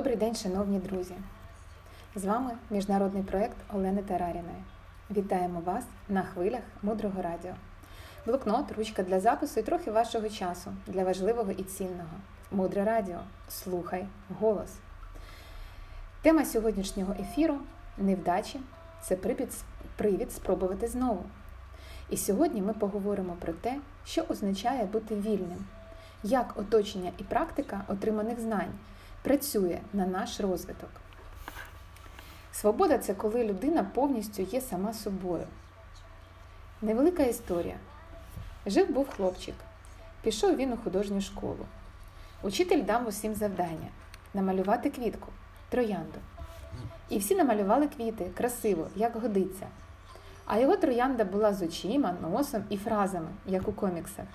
Добрий день, шановні друзі! З вами міжнародний проєкт Олени Тараріної. Вітаємо вас на хвилях мудрого радіо. Блокнот, ручка для запису і трохи вашого часу для важливого і цінного. Мудре радіо. Слухай голос. Тема сьогоднішнього ефіру невдачі це привід спробувати знову. І сьогодні ми поговоримо про те, що означає бути вільним, як оточення і практика отриманих знань працює на наш розвиток. Свобода це коли людина повністю є сама собою. Невелика історія. Жив був хлопчик. Пішов він у художню школу. Учитель дав усім завдання намалювати квітку, троянду. І всі намалювали квіти красиво, як годиться. А його троянда була з очима, носом і фразами, як у коміксах.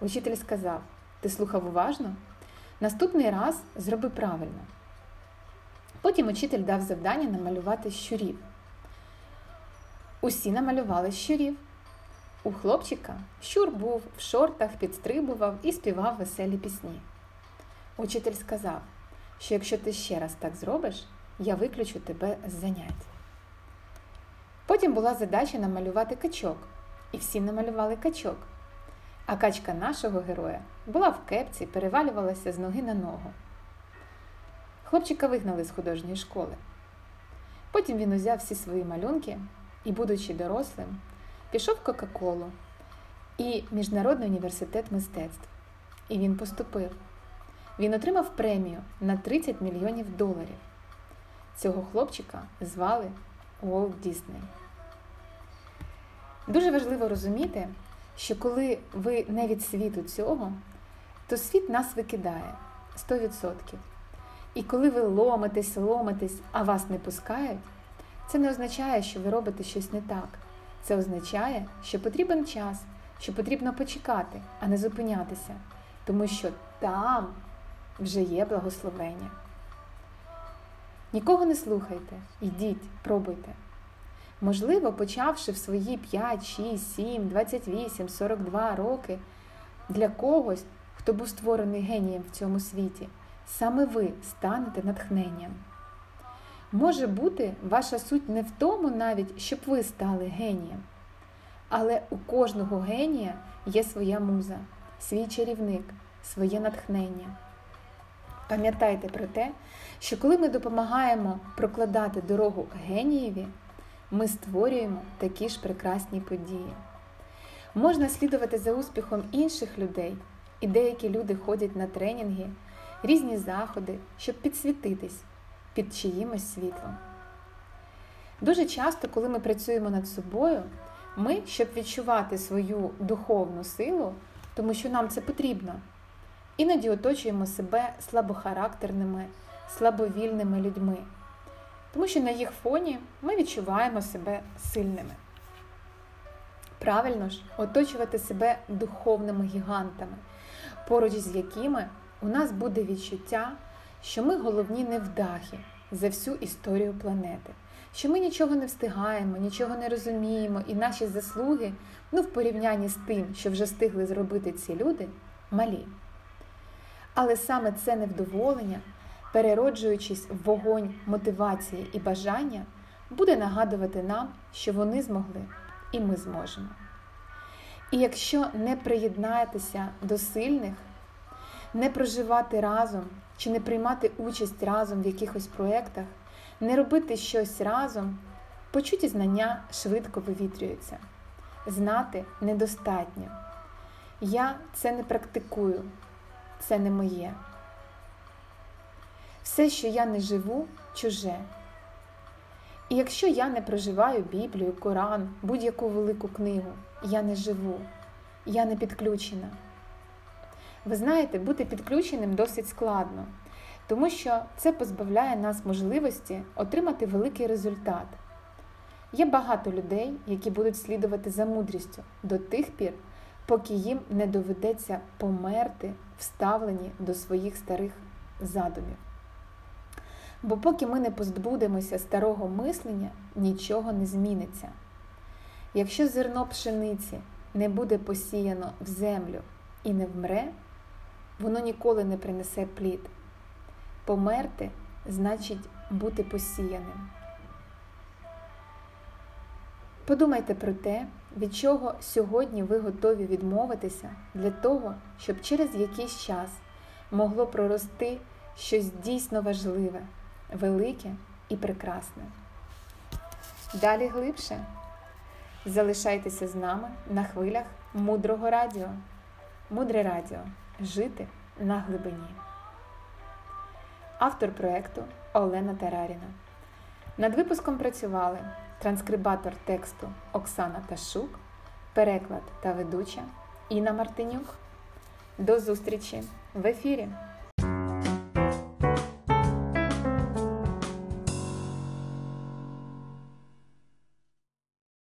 Учитель сказав: Ти слухав уважно? Наступний раз зроби правильно. Потім учитель дав завдання намалювати щурів. Усі намалювали щурів. У хлопчика щур був в шортах, підстрибував і співав веселі пісні. Учитель сказав, що якщо ти ще раз так зробиш, я виключу тебе з занять. Потім була задача намалювати качок, і всі намалювали качок. А качка нашого героя була в кепці, перевалювалася з ноги на ногу. Хлопчика вигнали з художньої школи. Потім він узяв всі свої малюнки і, будучи дорослим, пішов в Кока-Колу і Міжнародний університет мистецтв. І він поступив. Він отримав премію на 30 мільйонів доларів. Цього хлопчика звали Уолт Дісней. Дуже важливо розуміти, що коли ви не від світу цього, то світ нас викидає 100%. І коли ви ломитесь, ломитесь, а вас не пускають, це не означає, що ви робите щось не так. Це означає, що потрібен час, що потрібно почекати, а не зупинятися, тому що там вже є благословення. Нікого не слухайте, йдіть, пробуйте. Можливо, почавши в свої 5, 6, 7, 28, 42 роки для когось, хто був створений генієм в цьому світі, саме ви станете натхненням. Може бути, ваша суть не в тому навіть, щоб ви стали генієм. Але у кожного генія є своя муза, свій чарівник, своє натхнення. Пам'ятайте про те, що коли ми допомагаємо прокладати дорогу генієві, ми створюємо такі ж прекрасні події. Можна слідувати за успіхом інших людей, і деякі люди ходять на тренінги, різні заходи, щоб підсвітитись під чиїмось світлом. Дуже часто, коли ми працюємо над собою, ми, щоб відчувати свою духовну силу, тому що нам це потрібно, іноді оточуємо себе слабохарактерними, слабовільними людьми тому що на їх фоні ми відчуваємо себе сильними. Правильно ж, оточувати себе духовними гігантами, поруч з якими у нас буде відчуття, що ми головні невдахи за всю історію планети, що ми нічого не встигаємо, нічого не розуміємо, і наші заслуги, ну в порівнянні з тим, що вже встигли зробити ці люди, малі. Але саме це невдоволення перероджуючись в вогонь мотивації і бажання, буде нагадувати нам, що вони змогли і ми зможемо. І якщо не приєднаєтеся до сильних, не проживати разом чи не приймати участь разом в якихось проєктах, не робити щось разом, почуті знання швидко вивітрюються. Знати недостатньо. Я це не практикую, це не моє. Все, що я не живу, чуже. І якщо я не проживаю Біблію, Коран, будь-яку велику книгу, я не живу, я не підключена. Ви знаєте, бути підключеним досить складно, тому що це позбавляє нас можливості отримати великий результат. Є багато людей, які будуть слідувати за мудрістю до тих пір, поки їм не доведеться померти, вставлені до своїх старих задумів. Бо поки ми не позбудемося старого мислення, нічого не зміниться. Якщо зерно пшениці не буде посіяно в землю і не вмре, воно ніколи не принесе плід. Померти значить бути посіяним. Подумайте про те, від чого сьогодні ви готові відмовитися для того, щоб через якийсь час могло прорости щось дійсно важливе, велике і прекрасне. Далі глибше. Залишайтеся з нами на хвилях мудрого радіо. Мудре радіо. Жити на глибині. Автор проєкту Олена Тараріна. Над випуском працювали транскрибатор тексту Оксана Ташук, переклад та ведуча Інна Мартинюк. До зустрічі в ефірі!